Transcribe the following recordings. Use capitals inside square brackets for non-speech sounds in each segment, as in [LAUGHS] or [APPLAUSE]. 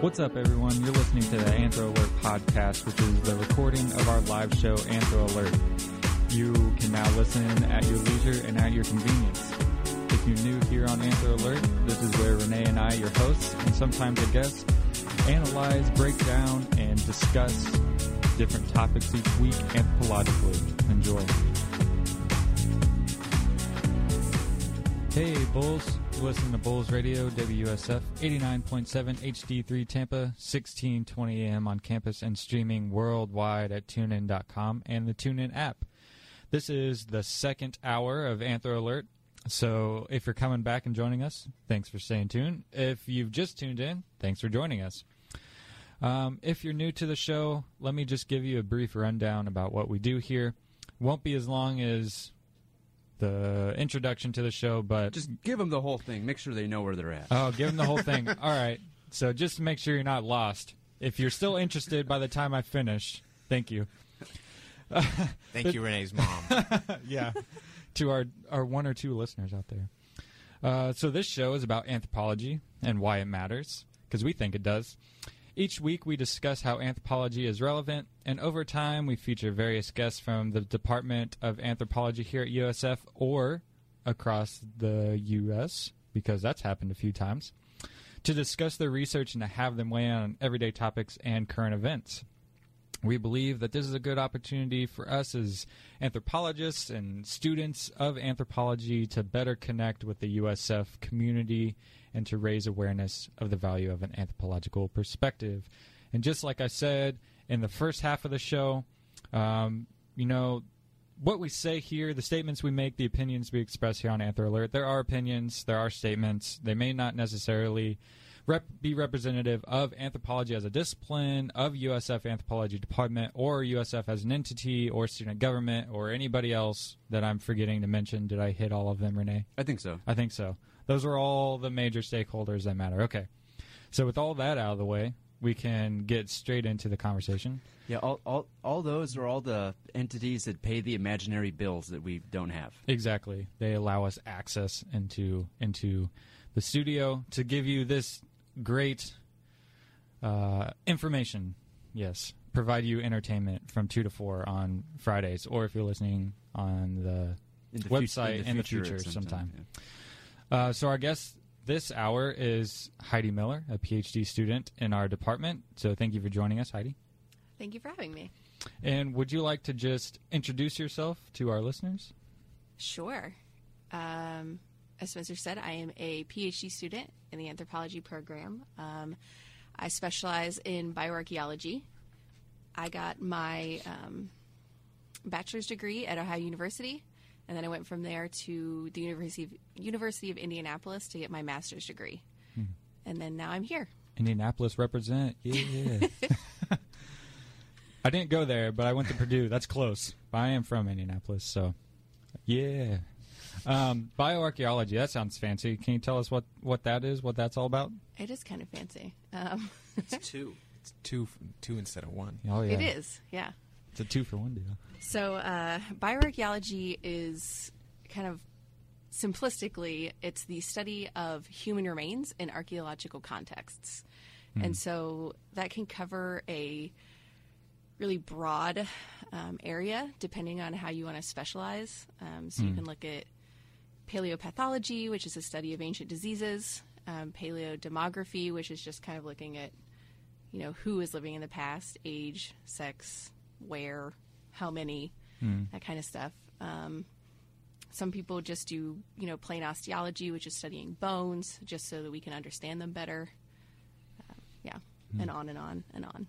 What's up, everyone? You're listening to the Anthro Alert podcast, which is the recording of our live show, Anthro Alert. You can now listen at your leisure and at your convenience. If you're new here on Anthro Alert, this is where Renee and I, your hosts, and sometimes a guest, analyze, break down, and discuss different topics each week anthropologically. Enjoy. Hey, Bulls. Listening to Bulls Radio, WSF 89.7 HD3 Tampa, 1620 AM on campus and streaming worldwide at tunein.com and the TuneIn app. This is the second hour of Anthro Alert. So if you're coming back and joining us, thanks for staying tuned. If you've just tuned in, thanks for joining us. Um, if you're new to the show, let me just give you a brief rundown about what we do here. Won't be as long as the introduction to the show, but Just give them the whole thing. Make sure they know where they're at. Oh, give them the whole thing. [LAUGHS] All right. So just to make sure you're not lost. If you're still interested by the time I finish, thank you. [LAUGHS] Thank you, Renee's mom. [LAUGHS] yeah. to our, our one or two listeners out there. Uh, so this show is about anthropology and why it matters, because we think it does. Each week we discuss how anthropology is relevant, and over time we feature various guests from the Department of Anthropology here at USF or across the U.S., because that's happened a few times, to discuss their research and to have them weigh in on everyday topics and current events. We believe that this is a good opportunity for us as anthropologists and students of anthropology to better connect with the USF community and to raise awareness of the value of an anthropological perspective. And just like I said in the first half of the show, um, you know, what we say here, the statements we make, the opinions we express here on Anthro Alert, there are opinions, there are statements. They may not necessarily rep- be representative of anthropology as a discipline, of USF Anthropology Department, or USF as an entity, or student government, or anybody else that I'm forgetting to mention. Did I hit all of them, Renee? I think so. I think so. Those are all the major stakeholders that matter. Okay. So with all that out of the way, we can get straight into the conversation. Yeah, all, all, all those are all the entities that pay the imaginary bills that we don't have. Exactly. They allow us access into into the studio to give you this great uh, information. Yes, provide you entertainment from two to four on Fridays, or if you're listening on the In the Website fut- in the future at some sometime. time, Uh, so our guest this hour is Heidi Miller, a PhD student in our department. So thank you for joining us, Heidi. Thank you for having me. And would you like to just introduce yourself to our listeners? Sure. Um, as Spencer said, I am a PhD student in the anthropology program. Um, I specialize in bioarchaeology. I got my um, bachelor's degree at Ohio University, and then I went from there to the University of, University of Indianapolis to get my master's degree. And then now I'm here. Indianapolis represent. Yeah. [LAUGHS] I didn't go there, but I went to Purdue. That's close. But I am from Indianapolis, so yeah. Um, bioarchaeology. That sounds fancy. Can you tell us what, what that is? What that's all about? It is kind of fancy. Um, It's two. It's two, two instead of one. Oh yeah, It is, yeah. It's a two for one deal. So, uh, bioarchaeology is kind of simplistically, it's the study of human remains in archaeological contexts. And so that can cover a really broad um, area depending on how you want to specialize. Um, so, you can look at paleopathology, which is a study of ancient diseases, um, paleodemography, which is just kind of looking at you know who is living in the past, age, sex, where, how many, that kind of stuff. Um, some people just do you know plain osteology, which is studying bones, just so that we can understand them better. Uh, yeah, and on and on and on.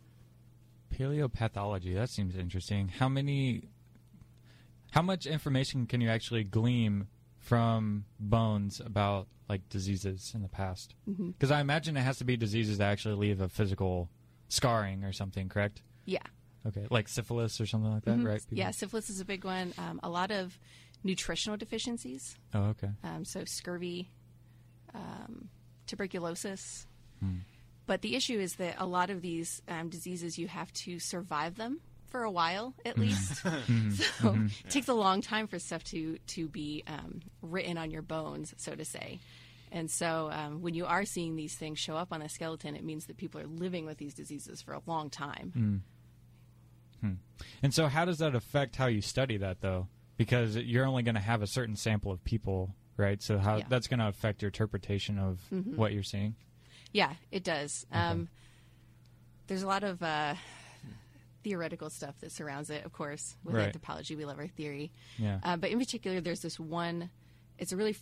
Paleopathology. That seems interesting. How many? How much information can you actually glean from bones about like diseases in the past? Because I imagine it has to be diseases that actually leave a physical scarring or something. Correct? Yeah, Okay, like syphilis or something like that, Mhm. right? People- yeah. Syphilis is a big one. Um, a lot of nutritional deficiencies. Oh, okay. um, so scurvy, um, tuberculosis. But the issue is that a lot of these um, diseases, you have to survive them for a while at least. [LAUGHS] [LAUGHS] Mm-hmm. so it takes a long time for stuff to to be um, written on your bones, so to say. And so um, when you are seeing these things show up on a skeleton, it means that people are living with these diseases for a long time. And so, how does that affect how you study that, though? Because you're only going to have a certain sample of people, right? So, how Yeah. that's going to affect your interpretation of what you're seeing. Yeah, it does. Um, there's a lot of uh, theoretical stuff that surrounds it, of course. With Right. anthropology, we love our theory. Yeah. Uh, but in particular, there's this one. It's a really,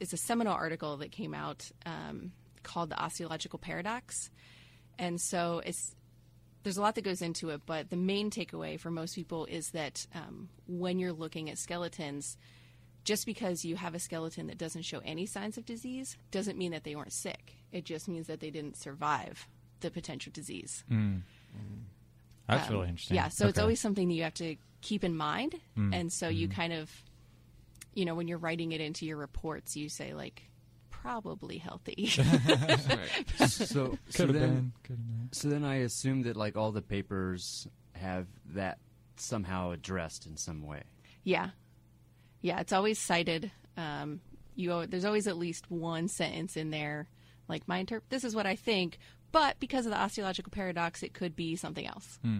it's a seminal article that came out um, called the osteological paradox, and so it's there's a lot that goes into it. But the main takeaway for most people is that um, when you're looking at skeletons, just because you have a skeleton that doesn't show any signs of disease doesn't mean that they weren't sick. It just means that they didn't survive the potential disease. That's Um, really interesting. Yeah, so it's always something that you have to keep in mind. And so you kind of, you know, when you're writing it into your reports, you say, like, probably healthy. [LAUGHS] [LAUGHS] So, so could then, been. Been. So then I assume that like all the papers have that somehow addressed in some way. yeah. Yeah, it's always cited. Um, you al- There's always at least one sentence in there, like, my interp- this is what I think, but because of the osteological paradox, it could be something else. Hmm.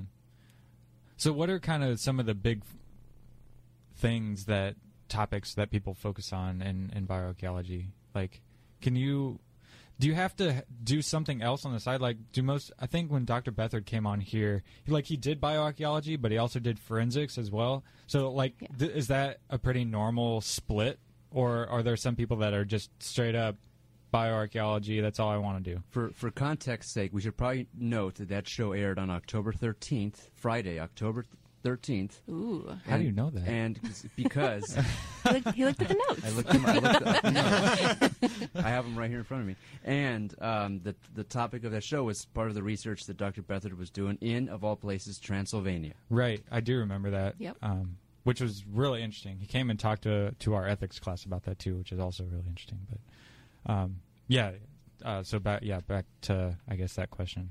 So, what are kind of some of the big things that topics that people focus on in, in bioarchaeology? Like, can you do you have to do something else on the side? Like, do most? I think when Dr. Bethard came on here, he, like he did bioarchaeology, but he also did forensics as well. So, like, Yeah. th- is that a pretty normal split, or are there some people that are just straight up bioarchaeology? That's all I want to do. For for context's sake, we should probably note that that show aired on October 13th, Friday, October 13th. Ooh. How do you know that? And because [LAUGHS] he, looked, he looked at the notes. I looked, them, I looked up the notes. I have them right here in front of me. And um, the the topic of that show was part of the research that Dr. Bethard was doing in, of all places, Transylvania. Right, I do remember that. Yep. Um, which was really interesting. He came and talked to to our ethics class about that too, which is also really interesting. But um, yeah, uh, so back yeah back to I guess that question.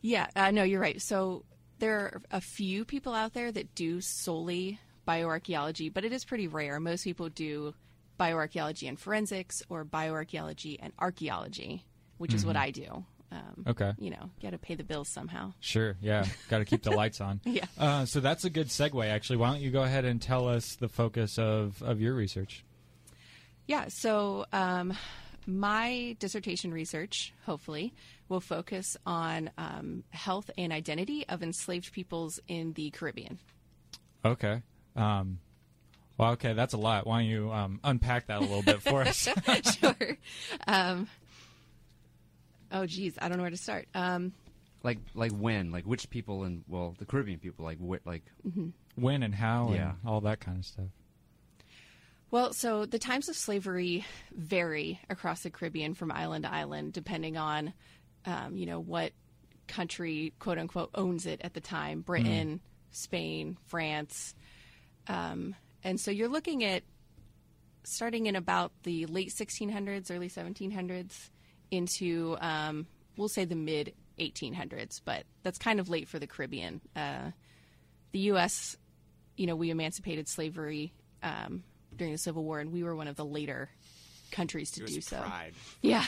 Yeah, uh, no, you're right. So there are a few people out there that do solely bioarchaeology, but it is pretty rare. Most people do bioarchaeology and forensics or bioarchaeology and archaeology, which is what I do. Um, Okay. You know, got to pay the bills somehow. Sure, yeah, [LAUGHS] got to keep the lights on. [LAUGHS] Yeah. Uh, so that's a good segue. Actually, why don't you go ahead and tell us the focus of of your research? Yeah, so um, my dissertation research, hopefully, will focus on um, health and identity of enslaved peoples in the Caribbean. Okay. Um, well, okay, that's a lot. Why don't you um, unpack that a little bit for us? [LAUGHS] sure. Um, oh, geez, I don't know where to start. Um, Like like when? Like which people And well the Caribbean people like wh- like when and how Yeah. and all that kind of stuff. Well, so the times of slavery vary across the Caribbean from island to island, depending on, um, you know, what country, quote unquote, owns it at the time Britain, Spain, France. Um, and so you're looking at starting in about the late 1600s, early 1700s into, um, we'll say the mid 1800s, but that's kind of late for the Caribbean. Uh, the U.S., you know, we emancipated slavery um, during the Civil War, and we were one of the later countries to It do so. pride. Yeah.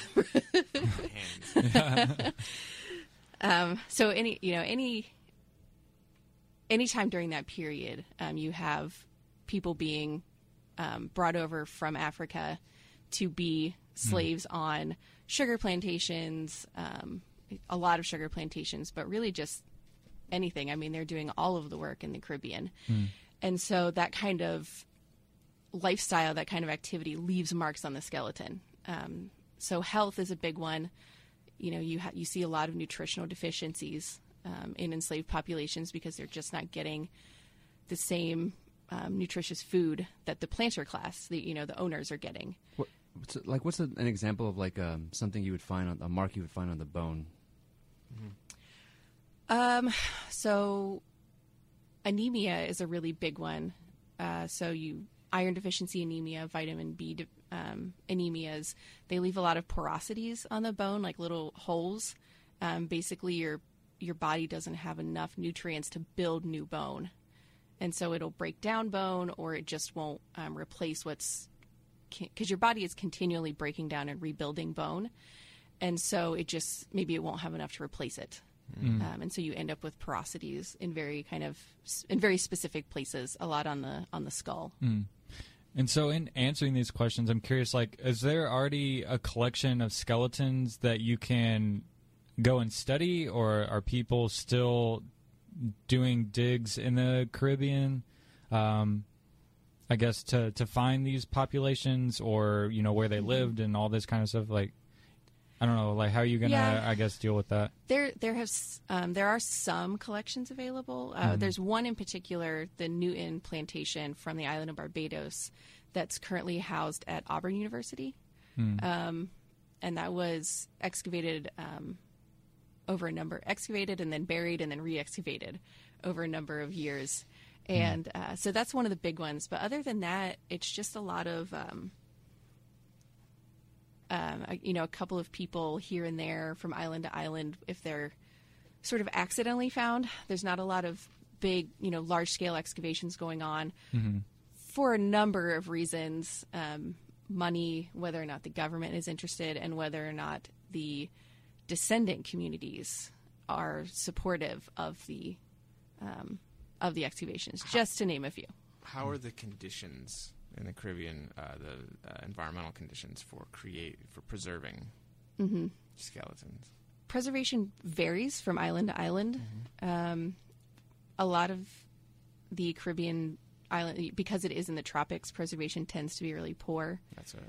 [LAUGHS] Um, so any you know any anytime during that period, um, you have people being um, brought over from Africa to be slaves on sugar plantations, um, a lot of sugar plantations, but really just anything. I mean, they're doing all of the work in the Caribbean, and so that kind of lifestyle, that kind of activity, leaves marks on the skeleton. Um, so health is a big one you know you ha- you see a lot of nutritional deficiencies um, in enslaved populations because they're just not getting the same um, nutritious food that the planter class, the you know the owners are getting. what, what's it- like what's an example of like um, something you would find on a mark you would find on the bone? Um, so anemia is a really big one. Uh, so you iron deficiency anemia, vitamin B de- um, anemias, they leave a lot of porosities on the bone, like little holes. Um, basically, your your body doesn't have enough nutrients to build new bone. And so it'll break down bone or it just won't um, replace what's because your body is continually breaking down and rebuilding bone. And so it just maybe it won't have enough to replace it. Um, and so you end up with porosities in very kind of in very specific places, a lot on the on the skull. And so, in answering these questions, I'm curious: like, is there already a collection of skeletons that you can go and study, or are people still doing digs in the Caribbean? Um, I guess to to find these populations, or you know where they lived and all this kind of stuff. Like, I don't know. Like, how are you gonna? Yeah. I guess deal with that. There, there has um, there are some collections available. Uh, There's one in particular, the Newton Plantation from the island of Barbados, that's currently housed at Auburn University, um, and that was excavated um, over a number, excavated and then buried and then re-excavated over a number of years, and uh, so that's one of the big ones. But other than that, it's just a lot of um, a- you know, a couple of people here and there from island to island if they're sort of accidentally found. There's not a lot of big, you know, large scale excavations going on for a number of reasons. Um, money, whether or not the government is interested, and whether or not the descendant communities are supportive of the um, of the excavations, just to name a few. How are the conditions in the Caribbean, uh, the uh, environmental conditions for create for preserving Mm-hmm. skeletons? preservation varies from island to island. Um, a lot of the Caribbean island, because it is in the tropics, preservation tends to be really poor. That's was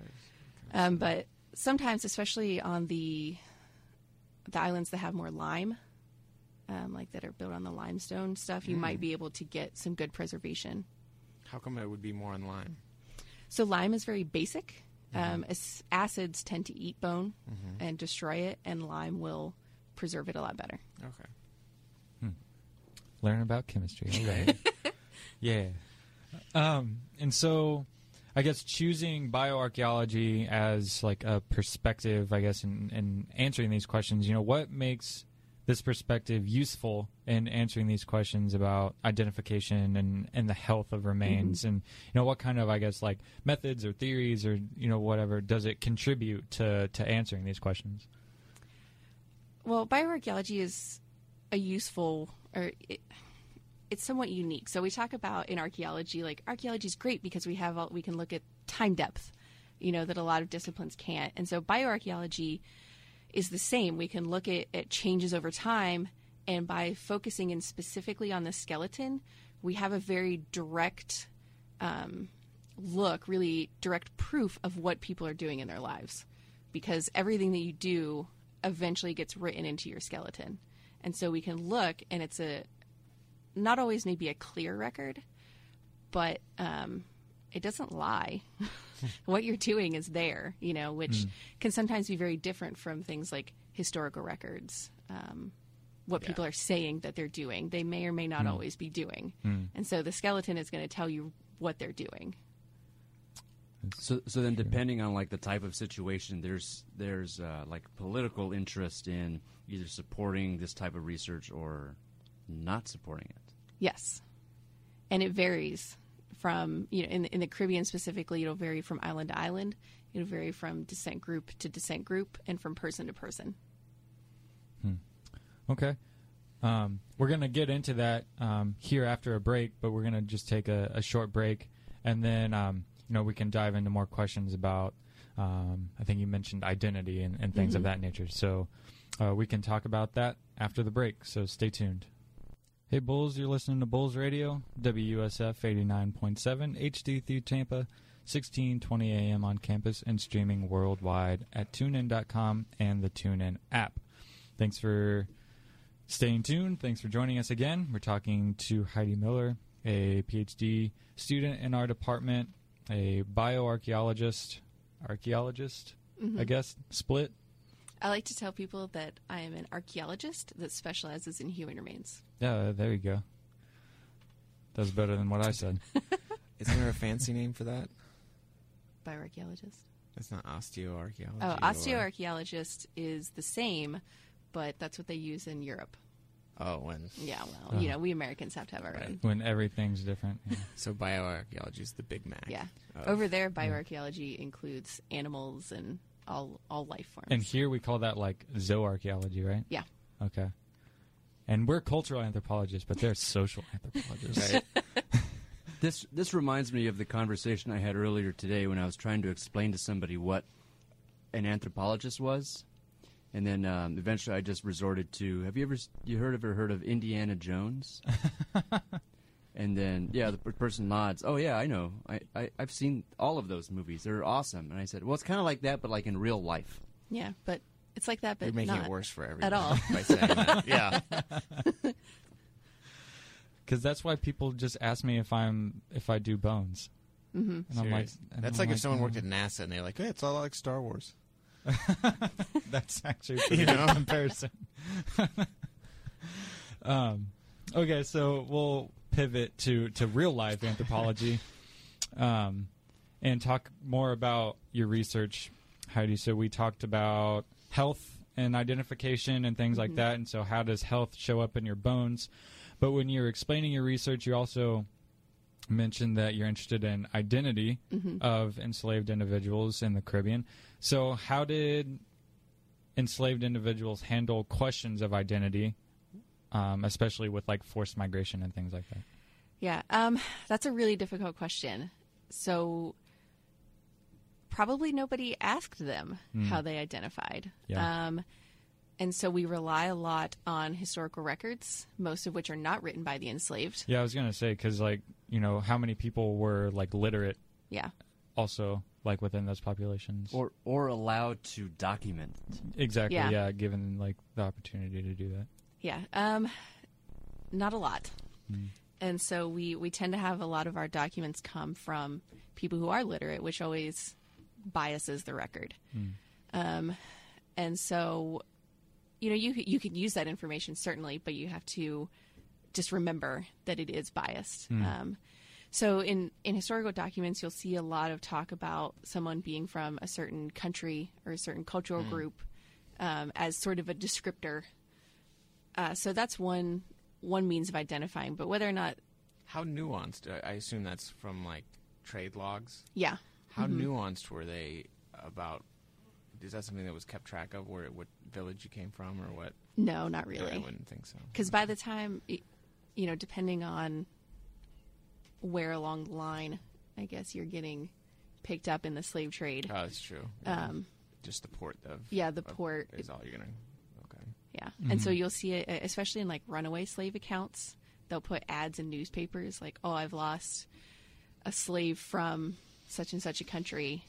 Um, but sometimes, especially on the the islands that have more lime, um, like that are built on the limestone stuff, you might be able to get some good preservation. How come it would be more in line? So lime is very basic. Um, as- acids tend to eat bone and destroy it, and lime will preserve it a lot better. Okay. learn about chemistry. All right. [LAUGHS] yeah. Um, and so, I guess choosing bioarchaeology as like a perspective, I guess, in, in answering these questions, you know, what makes this perspective useful in answering these questions about identification and, and the health of remains mm-hmm. and you know what kind of i guess like methods or theories or you know whatever does it contribute to to answering these questions Well, bioarchaeology is a useful, or it, it's somewhat unique. So we talk about in archaeology, like archaeology is great because we have all, we can look at time depth, you know, that a lot of disciplines can't. And so bioarchaeology is the same. We can look at, at changes over time, and by focusing in specifically on the skeleton, we have a very direct um, look, really direct proof of what people are doing in their lives. Because everything that you do eventually gets written into your skeleton. And so we can look, and it's a not always maybe a clear record, but um, it doesn't lie. [LAUGHS] what you're doing is there, you know, which can sometimes be very different from things like historical records. Um, what Yeah. people are saying that they're doing, they may or may not always be doing. And so the skeleton is going to tell you what they're doing. So, so then, depending on like the type of situation, there's there's uh, like political interest in either supporting this type of research or not supporting it. Yes, and it varies from you know in in the Caribbean specifically. It'll vary from island to island. It'll vary from descent group to descent group, and from person to person. Okay. Um, we're going to get into that um, here after a break, but we're going to just take a, a short break, and then um, you know we can dive into more questions about. Um, I think you mentioned identity and, and things of that nature, so uh, we can talk about that after the break. So stay tuned. Hey Bulls, you're listening to Bulls Radio, WUSF 89.7 HD through Tampa, 1620 AM on campus and streaming worldwide at tunein.com and the TuneIn app. Thanks for staying tuned. Thanks for joining us again. We're talking to Heidi Miller, a PhD student in our department, a bioarchaeologist, archaeologist, mm-hmm. I guess, split. I like to tell people that I am an archaeologist that specializes in human remains. Yeah, uh, there you go. That was better than what I said. [LAUGHS] Isn't there a fancy name for that? Bioarchaeologist. It's not osteoarchaeology. Oh, or- osteoarchaeologist is the same, but that's what they use in Europe. Oh, when Yeah, well, uh-huh. you know, we Americans have to have our Right. own. when everything's different. Yeah. [LAUGHS] so bioarchaeology is the Big Mac. Yeah. of- Over there, bioarchaeology includes animals and all all life forms. And here we call that like zooarchaeology, right? Yeah. Okay. And we're cultural anthropologists, but they're social [LAUGHS] anthropologists. Right. [LAUGHS] This this reminds me of the conversation I had earlier today when I was trying to explain to somebody what an anthropologist was, and then um, eventually I just resorted to Have you ever you heard ever heard of Indiana Jones? [LAUGHS] and then yeah, the person nods. Oh yeah, I know. I, I I've seen all of those movies. They're awesome. And I said, well, it's kind of like that, but like in real life. yeah, but it's like that, but You're making not. it worse for everyone At all. by saying that. [LAUGHS] Yeah. [LAUGHS] Because that's why people just ask me if I'm if I do bones. Mm-hmm. And I'm like, and That's I'm like if someone worked at NASA and they're like, hey, it's all like Star Wars. [LAUGHS] That's actually a pretty You good know? comparison. um, okay, so we'll pivot to, to real life anthropology [LAUGHS] um, and talk more about your research, Heidi. So we talked about health and identification and things like that. And so, how does health show up in your bones? But when you're explaining your research, you also mentioned that you're interested in identity of enslaved individuals in the Caribbean. So, how did enslaved individuals handle questions of identity, um, especially with like forced migration and things like that? Yeah, um, that's a really difficult question. So, probably nobody asked them how they identified. Yeah. Um, and so we rely a lot on historical records, most of which are not written by the enslaved. Yeah, I was gonna say because like you know how many people were like literate Yeah. also like within those populations Or or allowed to document. exactly Yeah. yeah. given like the opportunity to do that Yeah, um, not a lot. And so we, we tend to have a lot of our documents come from people who are literate, which always biases the record. Um, and so, you know, you you can use that information certainly, but you have to just remember that it is biased. Um, so in in historical documents, you'll see a lot of talk about someone being from a certain country or a certain cultural group um, as sort of a descriptor. Uh, so that's one one means of identifying. But whether or not, How nuanced? I assume that's from like trade logs. yeah, How nuanced were they about? Is that something that was kept track of? Where what village you came from, or what? no, not Yeah, I wouldn't think so. Because by the time, you know, depending on where along the line, I guess you're getting picked up in the slave trade. Oh, that's true. Yeah. Um, Just the port of yeah, the port. is all you're gonna. Okay. Yeah. And so you'll see it, especially in like runaway slave accounts, they'll put ads in newspapers like, oh, I've lost a slave from such and such a country.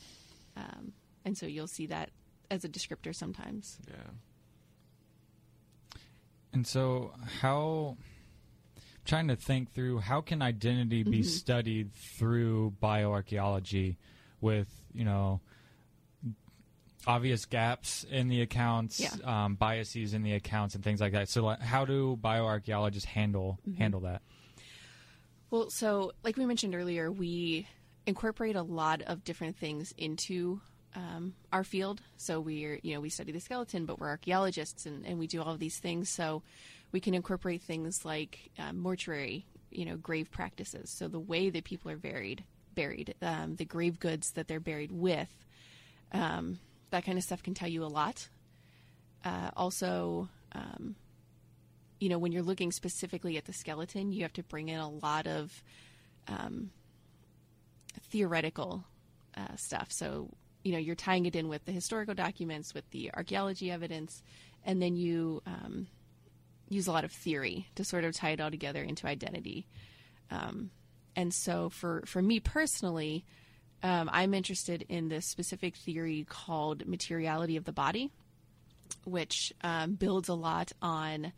Um, and so you'll see that as a descriptor sometimes. Yeah. and so how trying to think through how can identity be Mm-hmm. studied through bioarchaeology with you know obvious gaps in the accounts Yeah. um, biases in the accounts and things like that so like, how do bioarchaeologists handle Mm-hmm. handle that Well, so like we mentioned earlier, we incorporate a lot of different things into um, our field. So we're, you know, we study the skeleton, but we're archaeologists and, and we do all of these things. So we can incorporate things like um, mortuary, you know, grave practices. So the way that people are buried, buried, um, the grave goods that they're buried with, um, that kind of stuff can tell you a lot. Uh, also, um, you know, when you're looking specifically at the skeleton, you have to bring in a lot of um, theoretical uh, stuff. So, you know, you're tying it in with the historical documents, with the archaeology evidence, and then you um, use a lot of theory to sort of tie it all together into identity. Um, and so, for for me personally, um, I'm interested in this specific theory called materiality of the body, which um, builds a lot on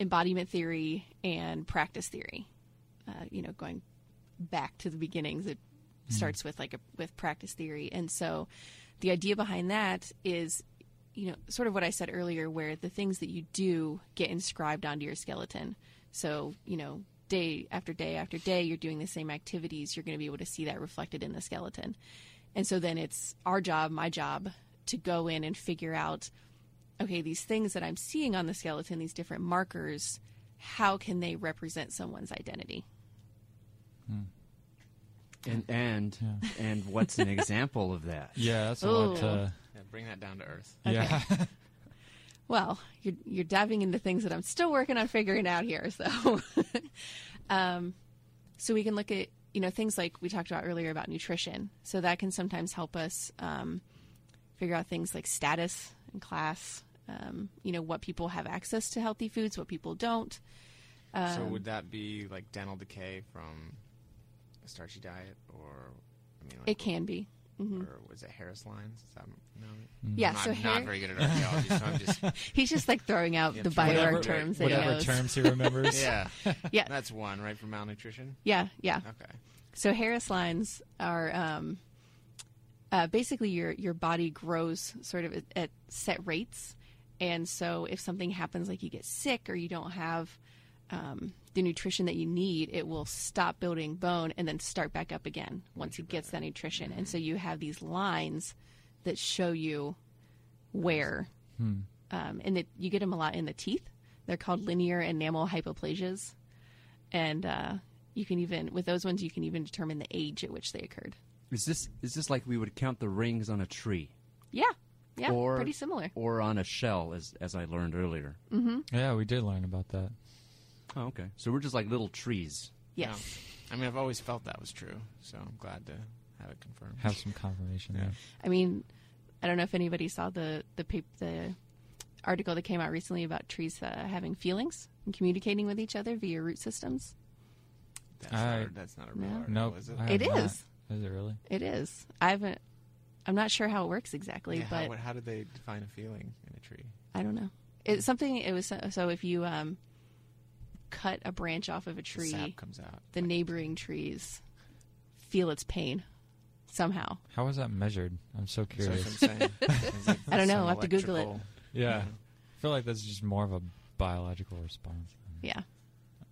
embodiment theory and practice theory. Uh, you know, going back to the beginnings, it starts with like a, with practice theory, and so the idea behind that is, you know, sort of what I said earlier, where the things that you do get inscribed onto your skeleton. So, you know, day after day after day, you're doing the same activities. You're going to be able to see that reflected in the skeleton, and so then it's our job, my job, to go in and figure out okay, these things that I'm seeing on the skeleton, these different markers, how can they represent someone's identity? Hmm. And and Yeah. and what's an [LAUGHS] example of that? Yeah, that's a lot. Ooh. To, Yeah, bring that down to earth. Yeah. [LAUGHS] Well, you're you're diving into things that I'm still working on figuring out here. So, [LAUGHS] um, so we can look at you know things like we talked about earlier about nutrition. So that can sometimes help us um, figure out things like status and class. Um, you know what people have access to healthy foods, what people don't. so Um, would that be like dental decay from a starchy diet, or I mean, like, It can be. Hmm or was it Harris lines? Is that no? Yeah. I'm not, so not hair. very good at archaeology, so I'm just [LAUGHS] He's just like throwing out Yeah, the whatever- bioarc right, terms that he Whatever knows. terms he remembers. [LAUGHS] yeah. Yeah. That's one right for malnutrition. Yeah, yeah. Okay. So Harris lines are um, uh, basically your your body grows sort of at, at set rates, and so if something happens, like you get sick or you don't have um, the nutrition that you need, it will stop building bone and then start back up again once it gets that nutrition. And so you have these lines that show you where, um, and it, you get them a lot in the teeth. They're called linear enamel hypoplasias, and uh, you can even with those ones you can even determine the age at which they occurred. Is this is this like we would count the rings on a tree Yeah, yeah, Or- pretty similar. or on a shell, as as I learned earlier? Yeah, we did learn about that. Oh, okay. So we're just like little trees. Yes. I mean, I've always felt that was true, so I'm glad to have it confirmed. Have some confirmation Yeah. there. I mean, I don't know if anybody saw the the pap- the article that came out recently about trees uh, having feelings and communicating with each other via root systems. That's, I- not, a, that's not a real No. article, Nope. is it? I It not. is. Is it really? It is. I haven't. I'm not sure how it works exactly, Yeah, but how, how did they define a feeling in a tree? I don't know. It's something. It was so if you um, cut a branch off of a The tree, sap comes out. the neighboring trees feel its pain somehow. How was that measured? I'm so curious. I'm [LAUGHS] like [LAUGHS] I don't know. I'll have to Google it. electrical- Yeah. I feel like that's just more of a biological response. Yeah.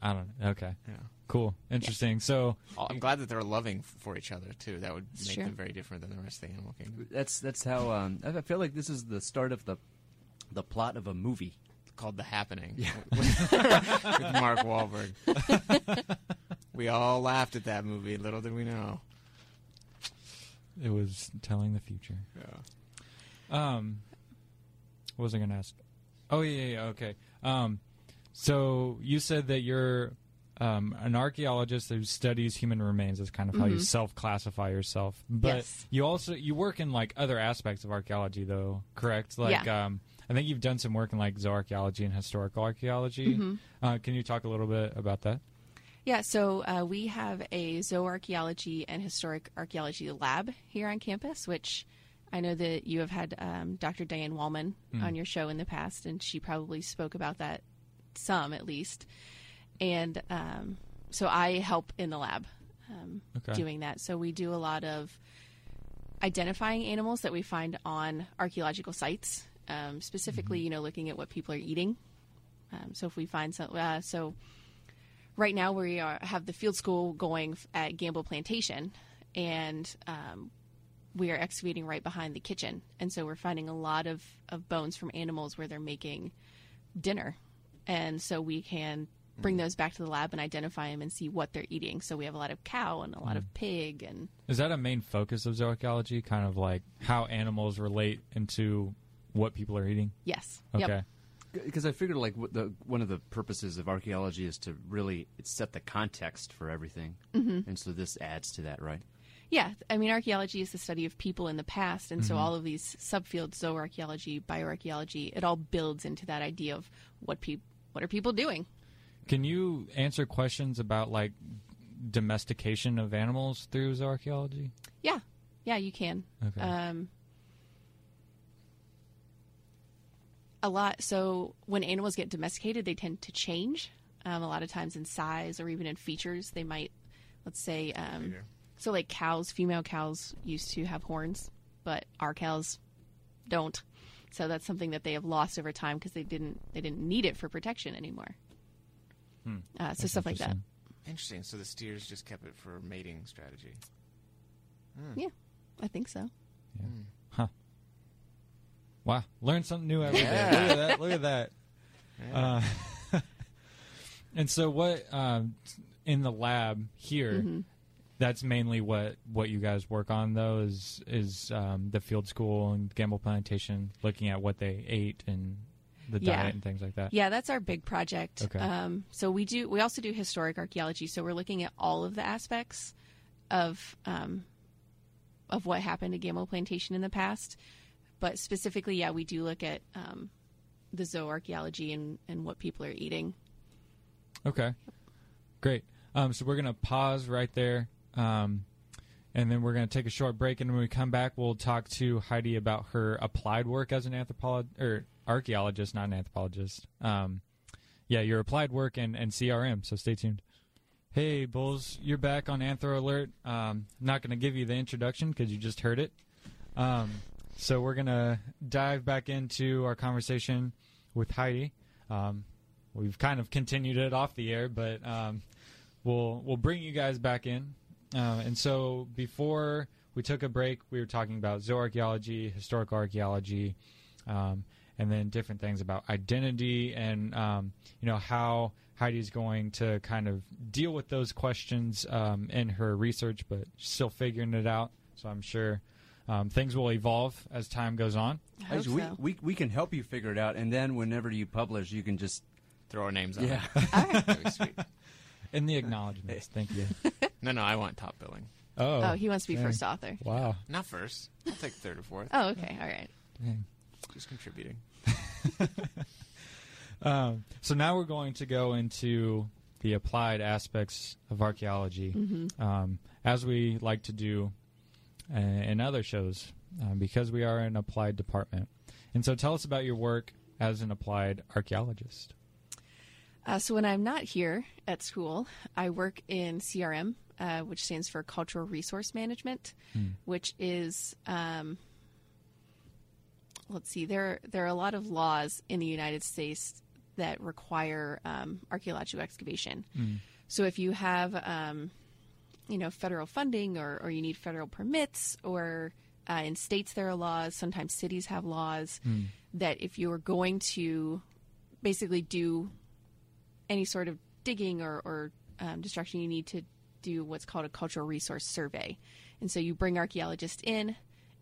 I don't know. Okay. Yeah. Cool. Interesting. So, I'm glad that they're loving f- for each other too. That would make true. them very different than the rest of the animal kingdom. That's that's how um, I I feel like this is the start of the the plot of a movie. Called The Happening with, [LAUGHS] with Mark Wahlberg. [LAUGHS] we all laughed at that movie. Little did we know. it was telling the future. Yeah. Um, what was I going to ask? Oh yeah, yeah, yeah, okay. Um, so you said that you're um, an archaeologist who studies human remains. That's kind of how you Mhm. self-classify yourself. But Yes. you also you work in like other aspects of archaeology, though. Correct? Like, Yeah. um, I think you've done some work in like zooarchaeology and historical archaeology. Mhm. Uh, can you talk a little bit about that? Yeah, so uh, we have a zooarchaeology and historic archaeology lab here on campus, which I know that you have had um, Dr. Diane Wallman Mm. on your show in the past, and she probably spoke about that some at least. And um, so I help in the lab um, Okay. doing that. So we do a lot of identifying animals that we find on archaeological sites, um, specifically, you know, looking at what people are eating. Um, so if we find some, uh, so right now we are, have the field school going at Gamble Plantation, and um, we are excavating right behind the kitchen, and so we're finding a lot of, of bones from animals where they're making dinner, and so we can bring those back to the lab and identify them and see what they're eating. So we have a lot of cow and a lot of pig, and Is that a main focus of zooarchaeology? Kind of like how animals relate into what people are eating? yes, Okay. yep, Because I figured like what the one of the purposes of archaeology is to really set the context for everything, mm-hmm. and so this adds to that, right? yeah. I mean, archaeology is the study of people in the past, and so all of these subfields, zooarchaeology, bioarchaeology, it all builds into that idea of what people, what are people doing? Can you answer questions about like domestication of animals through zooarchaeology? Yeah, yeah, you can. Okay. Um, a lot. So when animals get domesticated, they tend to change. Um, a lot of times in size or even in features, they might, let's say, um, so like cows, female cows used to have horns, but our cows don't. So that's something that they have lost over time because they didn't they didn't need it for protection anymore. Hmm. Uh, so That's stuff like that. interesting. Interesting. So the steers just kept it for mating strategy. Yeah, I think so. Wow, learn something new every day. Yeah. Look at that! Look at that. [LAUGHS] Yeah. Uh, [LAUGHS] And so, what um, in the lab here? Mm-hmm. That's mainly what what you guys work on, though, is is um, the field school and Gamble Plantation, looking at what they ate and the Yeah. diet and things like that. Yeah, that's our big project. Okay. Um, so we do. We also do historic archaeology. So we're looking at all of the aspects of um, of what happened to Gamble Plantation in the past. But specifically, yeah, we do look at um, the zooarchaeology and and what people are eating. Okay, great. Um, so we're gonna pause right there, um, and then we're gonna take a short break. And when we come back, we'll talk to Heidi about her applied work as an anthropologist or archaeologist, not an anthropologist. Um, yeah, your applied work and, and CRM. So stay tuned. Hey, Bulls, you're back on Anthro Alert. Um, I'm not gonna give you the introduction because you just heard it. Um, so we're gonna dive back into our conversation with Heidi. Um, we've kind of continued it off the air, but um, we'll we'll bring you guys back in. Uh, and so before we took a break, we were talking about zooarchaeology, historical archaeology, um, and then different things about identity and um, you know how Heidi's going to kind of deal with those questions um, in her research, but still figuring it out. So I'm sure um, things will evolve as time goes on. I hope we, so. we we can help you figure it out, and then whenever you publish, you can just Throw our names on yeah. it. [LAUGHS] All right. That'd sweet. In the acknowledgments, thank you. [LAUGHS] No, no, I want top billing. Oh, Oh, he wants to be dang. first author. Wow. Not first. I'll take third or fourth. Oh, okay. All right. Dang. Just contributing. [LAUGHS] Um, so now we're going to go into the applied aspects of archaeology, um, as we like to do uh, in other shows, um, because we are an applied department. And so, tell us about your work as an applied archaeologist. Uh, so when I'm not here at school, I work in CRM, uh, which stands for Cultural Resource Management, which is um, let's see, there there are a lot of laws in the United States that require um, archaeological excavation. So if you have um, you know federal funding or, or you need federal permits or uh, in states there are laws sometimes cities have laws that if you're going to basically do any sort of digging or, or um, destruction, you need to do what's called a cultural resource survey. And so you bring archaeologists in,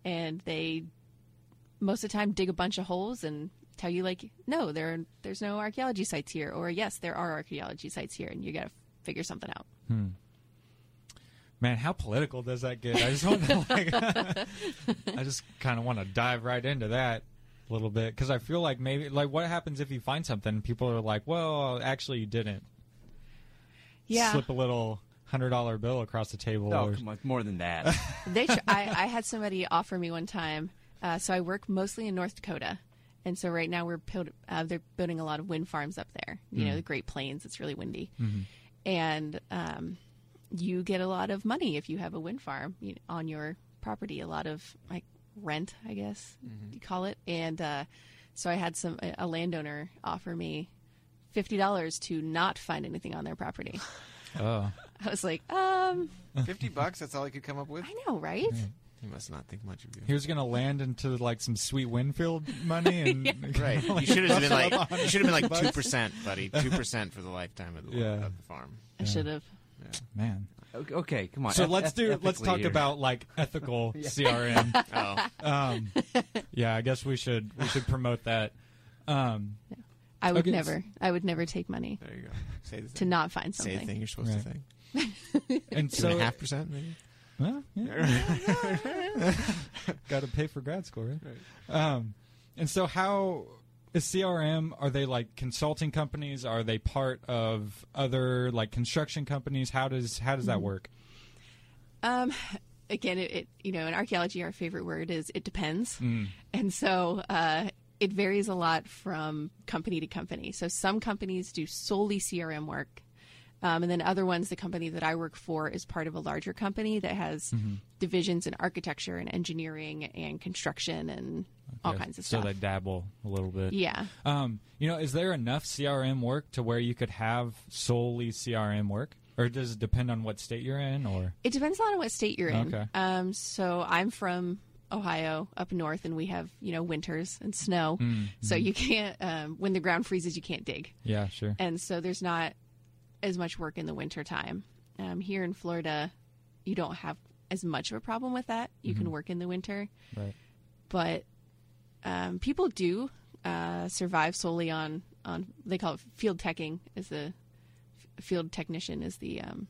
and they most of the time dig a bunch of holes and tell you like, no, there there's no archaeology sites here, or yes, there are archaeology sites here, and you got to figure something out. Man, how political does that get? I just want to, [LAUGHS] like, [LAUGHS] I just kind of want to dive right into that a little bit because I feel like maybe, like, what happens if you find something and people are like, well, actually, you didn't. Yeah, Slip a little hundred dollar bill across the table. Oh, or, come on, more than that. [LAUGHS] they. Tr- I, I had somebody offer me one time. Uh, so I work mostly in North Dakota, and so right now we're build, uh, they're building a lot of wind farms up there. You know, the Great Plains. It's really windy, and um, you get a lot of money if you have a wind farm you know, on your property. A lot of like rent, I guess you call it. And uh, so I had some a, a landowner offer me fifty dollars to not find anything on their property. [LAUGHS] oh, I was like, um, [LAUGHS] Fifty bucks. That's all I could come up with. I know, right? He must not think much of you. he was gonna land into like some sweet Winfield money [LAUGHS] and Right. You should have been like you should have been like two percent, buddy. Two percent for the lifetime of the, Yeah. of the farm. I should have. Man. okay, okay, come on. So eth- let's eth- do. Let's talk here. about like ethical [LAUGHS] CRM. [LAUGHS] Oh, Um, yeah, I guess we should we should promote that. Um, I would Okay, never. I would never take money there you go. Say the to not find something. Say the thing you're supposed Right. to think. [LAUGHS] and Two so, and a half percent, maybe. well, yeah. got to pay for grad school, right? Um, and so, how is CRM? Are they like consulting companies? Are they part of other like construction companies? How does how does that work? Um, again, it, it you know in archaeology, our favorite word is it depends, Mm. and so uh, it varies a lot from company to company. So some companies do solely CRM work. Um, and then other ones, the company that I work for is part of a larger company that has Mm-hmm. divisions in architecture and engineering and construction and all kinds of so stuff. So they dabble a little bit. yeah. Um, you know, is there enough CRM work to where you could have solely CRM work, or does it depend on what state you're in? Or It depends a lot on what state you're in. Okay. Um, so I'm from Ohio, up north, and we have you know winters and snow. Mm, So mm-hmm. you can't um, when the ground freezes, you can't dig, yeah, sure. and so there's not as much work in the wintertime. Um, here in Florida, you don't have as much of a problem with that. You can work in the winter, Right. but um, people do uh, survive solely on on they call it field teching is the field technician is the um,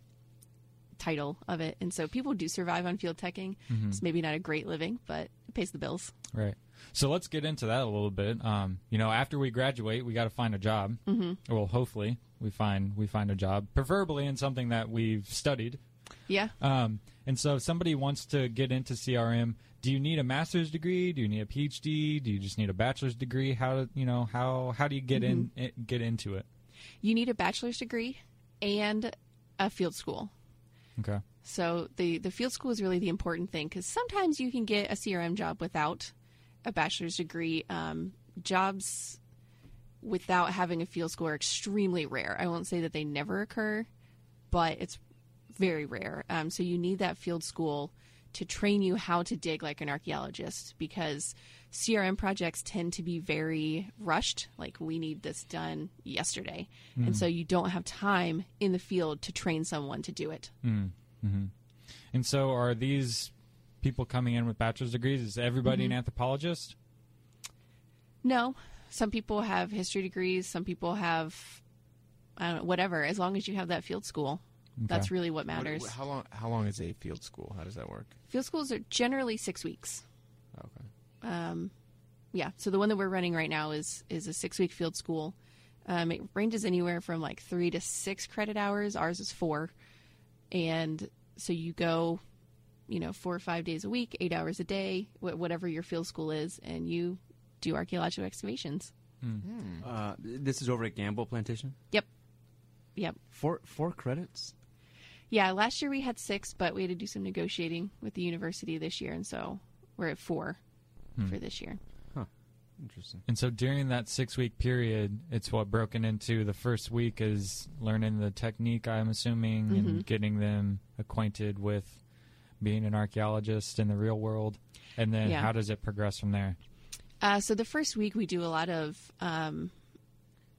title of it, and so people do survive on field teching. It's maybe not a great living, but it pays the bills. Right. So let's get into that a little bit. Um, you know, after we graduate, we got to find a job. Mm-hmm. Well, hopefully, we find we find a job, preferably in something that we've studied. Yeah. Um, and so, if somebody wants to get into CRM, do you need a master's degree? Do you need a PhD? Do you just need a bachelor's degree? How you know how how do you get in it, get into it? You need a bachelor's degree and a field school. Okay. So the the field school is really the important thing because sometimes you can get a CRM job without a bachelor's degree. Um, jobs without having a field school are extremely rare. I won't say that they never occur, but it's very rare. Um, so you need that field school to train you how to dig like an archaeologist because CRM projects tend to be very rushed. Like we need this done yesterday, and so you don't have time in the field to train someone to do it. And so, are these people coming in with bachelor's degrees? Is everybody Mm-hmm. an anthropologist? No, some people have history degrees. Some people have, I don't know, whatever. As long as you have that field school, that's really what What- matters. how long? How long is a field school? How does that work? Field schools are generally six weeks. Okay. Um, yeah, so the one that we're running right now is is a six week field school. Um, it ranges anywhere from like three to six credit hours. Ours is four, and so you go, you know, four or five days a week, eight hours a day, wh- whatever your field school is, and you do archaeological excavations. Hmm. Hmm. Uh, this is over at Gamble Plantation. Yep, yep. Four four credits. Yeah, last year we had six, but we had to do some negotiating with the university this year, and so we're at four hmm. for this year. Interesting. And so during that six week period, it's what broken into the first week is learning the technique, I'm assuming, Mm-hmm. and getting them acquainted with being an archaeologist in the real world. And then Yeah. how does it progress from there? Uh, so the first week we do a lot of um,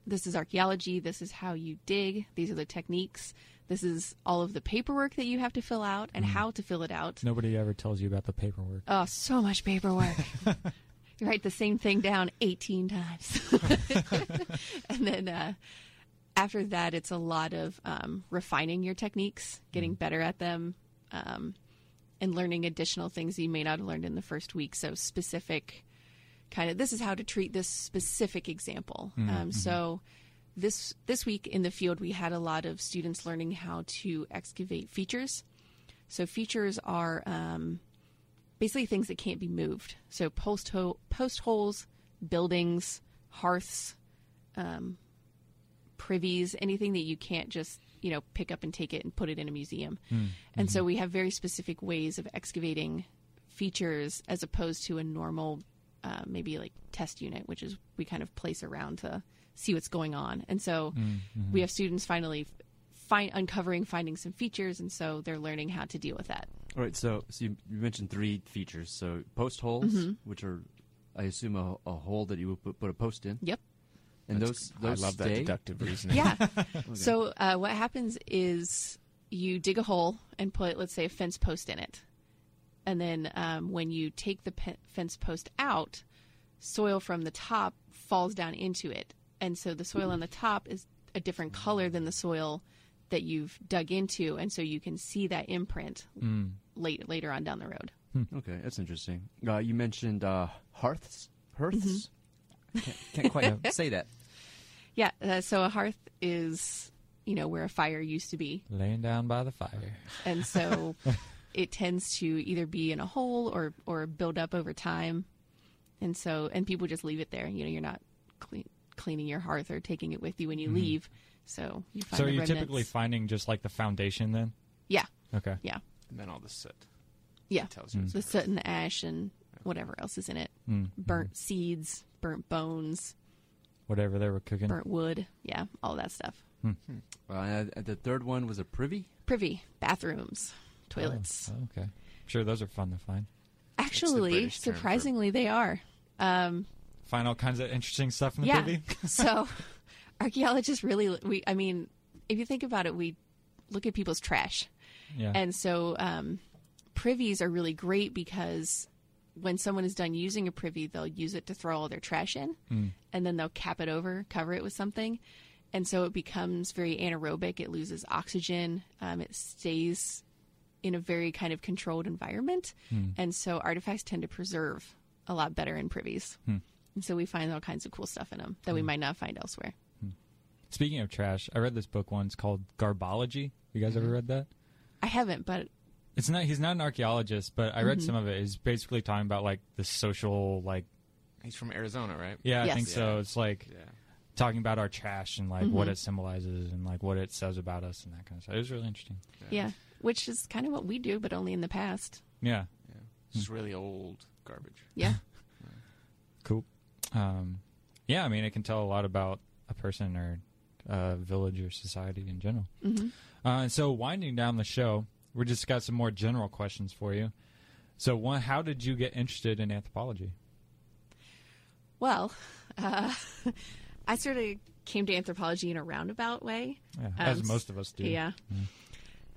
this is archaeology. This is how you dig. These are the techniques. This is all of the paperwork that you have to fill out and how to fill it out. Nobody ever tells you about the paperwork. Oh, so much paperwork. [LAUGHS] write the same thing down 18 times. [LAUGHS] and then uh, after that, it's a lot of um, refining your techniques, getting better at them, um, and learning additional things you may not have learned in the first week. So, specific kind of this is how to treat this specific example. Um, so, this this week in the field, we had a lot of students learning how to excavate features. So features are um, basically things that can't be moved. So post ho- post holes, buildings, hearths, um, privies, anything that you can't just you know pick up and take it and put it in a museum. And so we have very specific ways of excavating features as opposed to a normal uh, maybe like test unit, which is we kind of place around to see what's going on. And so we have students finally find uncovering finding some features, and so they're learning how to deal with that. All right. So, so you, you mentioned three features. So post holes, Mm-hmm. which are, I assume, a, a hole that you would put, put a post in. Yep. And That's- those those I love that deductive [LAUGHS] reasoning. Yeah. [LAUGHS] So uh, what happens is you dig a hole and put, let's say, a fence post in it, and then um, when you take the pe- fence post out, soil from the top falls down into it, and so the soil on the top is a different color than the soil that you've dug into, and so you can see that imprint late later on down the road. Okay, that's interesting. Uh, you mentioned uh, hearths. Hearths. Mm-hmm. Can't, can't quite [LAUGHS] say that. Yeah. Uh, so a hearth is, you know, where a fire used to be. Laying down by the fire. and so [LAUGHS] it tends to either be in a hole or or build up over time and so and people just leave it there you know you're not clean, cleaning your hearth or taking it with you when you leave so you find So are the you remnants. typically finding just like the foundation then? yeah Okay. yeah And then all the soot yeah tells you. it's the soot and the ash and whatever else is in it mm. Mm. burnt seeds burnt bones Whatever they were cooking. burnt wood yeah all that stuff hmm. Hmm. Uh, and the third one was a privy. privy bathrooms toilets Oh, oh okay. Sure, those are fun to find. actually British term for- surprisingly they are um, Find all kinds of interesting stuff in the yeah. privy. [LAUGHS] so [LAUGHS] archaeologists really we I mean if you think about it, we look at people's trash. Yeah. And so um, privies are really great because when someone is done using a privy, they'll use it to throw all their trash in, and then they'll cap it over, cover it with something, and so it becomes very anaerobic. It loses oxygen. Um, it stays in a very kind of controlled environment, and so artifacts tend to preserve a lot better in privies. And so we find all kinds of cool stuff in them that we might not find elsewhere. Speaking of trash, I read this book once called Garbology. You guys ever mm-hmm. read that? I haven't, but It's not. He's not an archaeologist, but I read mm-hmm. some of it. He's basically talking about like the social, like He's from Arizona, right? yeah, I Yes. think so. It's like Yeah. talking about our trash and like what mm-hmm. it symbolizes and like what it says about us and that kind of stuff. It was really interesting. yeah, which is kind of what we do, but only in the past. Yeah, Yeah. Hmm. It's really old garbage. Yeah. [LAUGHS] cool. Um, yeah, I mean, it can tell a lot about a person or a village or society in general. hmm Uh, and so, winding down the show, we just got some more general questions for you. So, one, how did you get interested in anthropology? Well, [LAUGHS] uh, [LAUGHS] I sort of came to anthropology in a roundabout way. Yeah, Um, as most of us do. Yeah.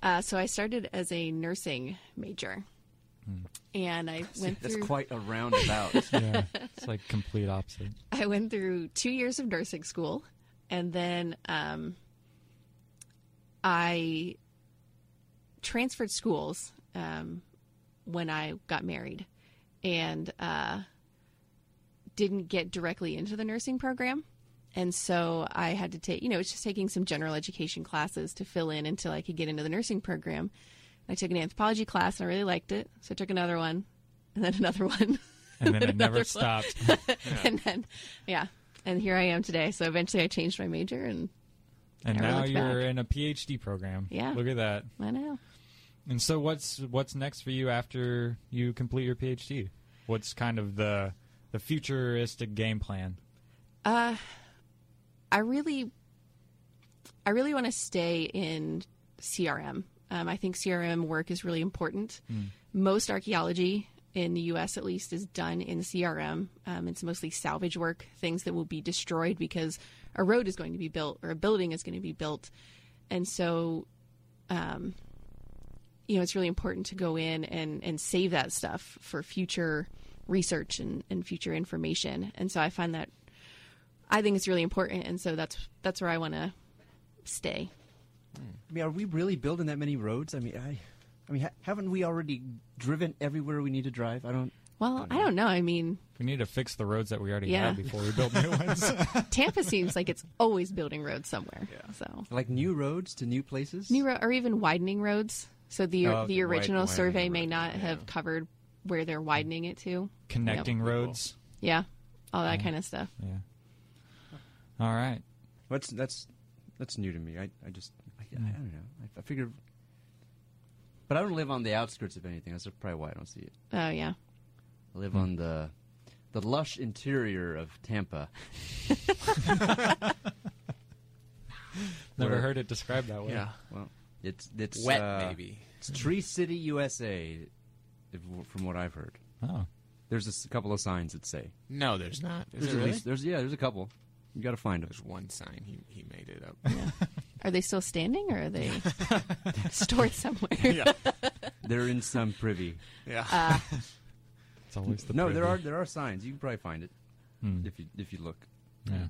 Uh, so I started as a nursing major, and I [LAUGHS] went That's through. quite a roundabout. yeah, it's like complete opposite. I went through two years of nursing school, and then um, I transferred schools um, when I got married, and uh, didn't get directly into the nursing program. And so I had to take, you know, it's just taking some general education classes to fill in until I could get into the nursing program. I took an anthropology class and I really liked it. So I took another one and then another one. And then it [LAUGHS] never one. stopped. [LAUGHS] and then, yeah. And here I am today. So eventually I changed my major and And now you're back. in a PhD program. Yeah. Look at that. I know. And so what's what's next for you after you complete your PhD? What's kind of the the futuristic game plan? Uh, I really, I really want to stay in CRM. Um, I think CRM work is really important. Most archaeology in the U.S., at least, is done in CRM. Um, it's mostly salvage work, things that will be destroyed because a road is going to be built or a building is going to be built, and so, um, you know, it's really important to go in and and save that stuff for future research and, and future information. And so I find that I think it's really important, and so that's that's where I want to stay. I mean, are we really building that many roads? I mean, I, I mean, ha- haven't we already driven everywhere we need to drive? I don't. Well, I don't know. I mean, We need to fix the roads that we already Yeah. have before we build new ones. [LAUGHS] [LAUGHS] Tampa seems like it's always building roads somewhere. Yeah. So Like new roads to new places. new ro- or even widening roads. So the Oh, the okay, original widening survey road, may not yeah. have covered where they're widening it to. Connecting Yep. roads. Yeah, all that Yeah. kind of stuff. Yeah. All right. What's that's that's new to me. I, I just I, I don't know. I, I figure, but I don't live on the outskirts of anything. That's probably why I don't see it. Oh yeah. I live on the the lush interior of Tampa. [LAUGHS] Never Where- heard it described that way. Yeah. Well, it's it's Wet, uh, maybe. It's Tree City, USA, if, from what I've heard. Oh. There's a s- couple of signs that say. No, there's not. Is There's there at really? least there's yeah there's a couple. You got to find them. There's one sign. He he made it up. Are they still standing or are they [LAUGHS] stored somewhere? [LAUGHS] yeah. They're in some privy. Yeah. Uh, [LAUGHS] It's always the no, there are there are signs. You can probably find it Hmm. if you if you look. Yeah.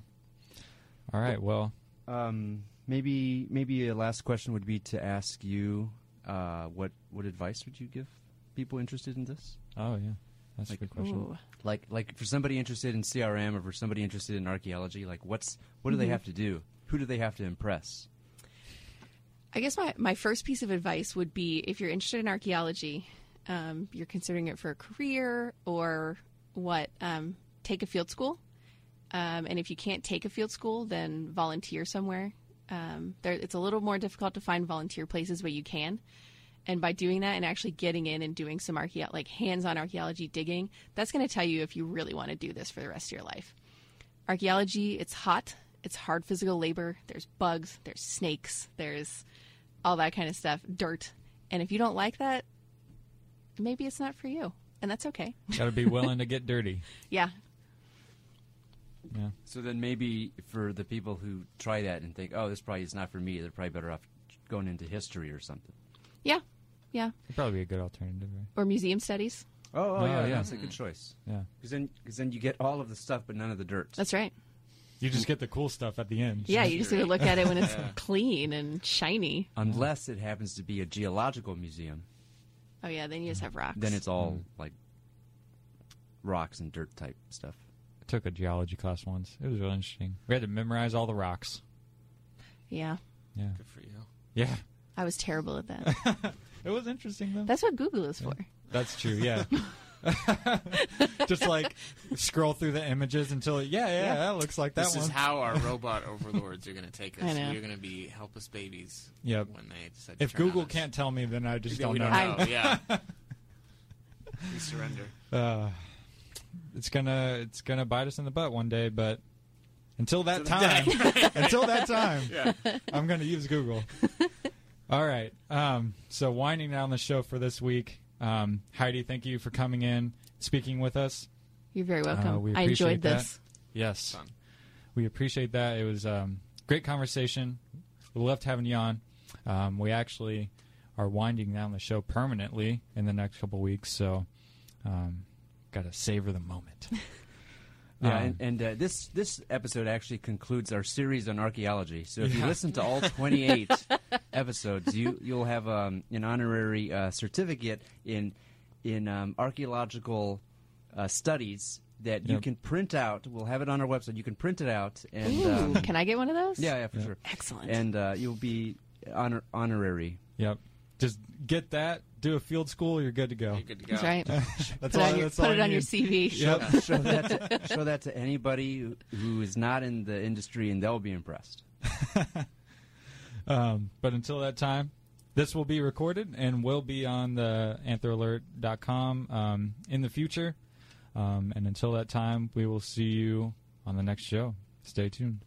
All right. Well, Um, maybe maybe a last question would be to ask you, uh, what what advice would you give people interested in this? oh yeah, that's Like- a good question. ooh. Like like for somebody interested in CRM or for somebody interested in archaeology, like what's what do they have to do? Who do they have to impress? I guess my, my first piece of advice would be if you're interested in archaeology, um, you're considering it for a career or what, um, take a field school. Um, and if you can't take a field school, then volunteer somewhere. Um, there, it's a little more difficult to find volunteer places, but you can. And by doing that and actually getting in and doing some archaeo- like hands-on archaeology digging, that's going to tell you if you really want to do this for the rest of your life. Archaeology, it's hot, it's hard physical labor. There's bugs, there's snakes, there's all that kind of stuff, dirt. And if you don't like that, maybe it's not for you. And that's okay. [LAUGHS] Got to be willing to get dirty. [LAUGHS] Yeah. Yeah. So then maybe for the people who try that and think, oh, this probably is not for me, they're probably better off going into history or something. Yeah, yeah, It'd probably be a good alternative, right? or museum studies. Oh, Oh, oh yeah. that's a good choice. Yeah. Because then, cause then you get all of the stuff, but none of the dirt. That's right. You just get the cool stuff at the end. Yeah, you just need to look at it when it's Yeah. clean and shiny. Unless it happens to be a geological museum, Oh yeah, then you just have rocks. then it's all like rocks and dirt type stuff. I took a geology class once. It was really interesting. We had to memorize all the rocks. yeah. Yeah. Good for you. Yeah. I was terrible at that. [LAUGHS] It was interesting though. That's what Google is for. That's true. Yeah. [LAUGHS] [LAUGHS] Just like scroll through the images until yeah, yeah, Yeah. that looks like that This one. is how our [LAUGHS] robot overlords are going to take [LAUGHS] I us. know. We're going to be helpless babies Yep. when they decide to if turn Google us. can't tell me, then I just Then don't we know. don't know. I- yeah. we surrender. Uh, it's gonna it's gonna bite us in the butt one day, but until that Until time, until that time, Yeah. I'm gonna use Google. All right. Um, so winding down the show for this week, um, Heidi, thank you for coming in, speaking with us. You're very welcome. Uh, we I appreciate enjoyed that. this. Yes, Fun. we appreciate that. It was um, great conversation. We loved having you on. Um, we actually are winding down the show permanently in the next couple weeks, so um, got to savor the moment. [LAUGHS] Yeah, Um, and, and uh, this this episode actually concludes our series on archaeology. So if you listen to all [LAUGHS] 28 episodes, you you'll have um, an honorary uh, certificate in in um, archaeological uh, studies that you can print out. We'll have it on our website. You can print it out, and Ooh, um, can I get one of those? yeah, yeah, for Yeah. sure. Excellent. And uh, you'll be honor- honorary. Yep. Just get that, do a field school, you're good to go. You're good to go. That's right. [LAUGHS] That's Put all. it on your, that's put all it I on your. CV. Yep. [LAUGHS] show that to, show that to anybody who- who is not in the industry, and they'll be impressed. [LAUGHS] Um, but until that time, this will be recorded and will be on the anthralert.com um, in the future. Um, and until that time, we will see you on the next show. Stay tuned.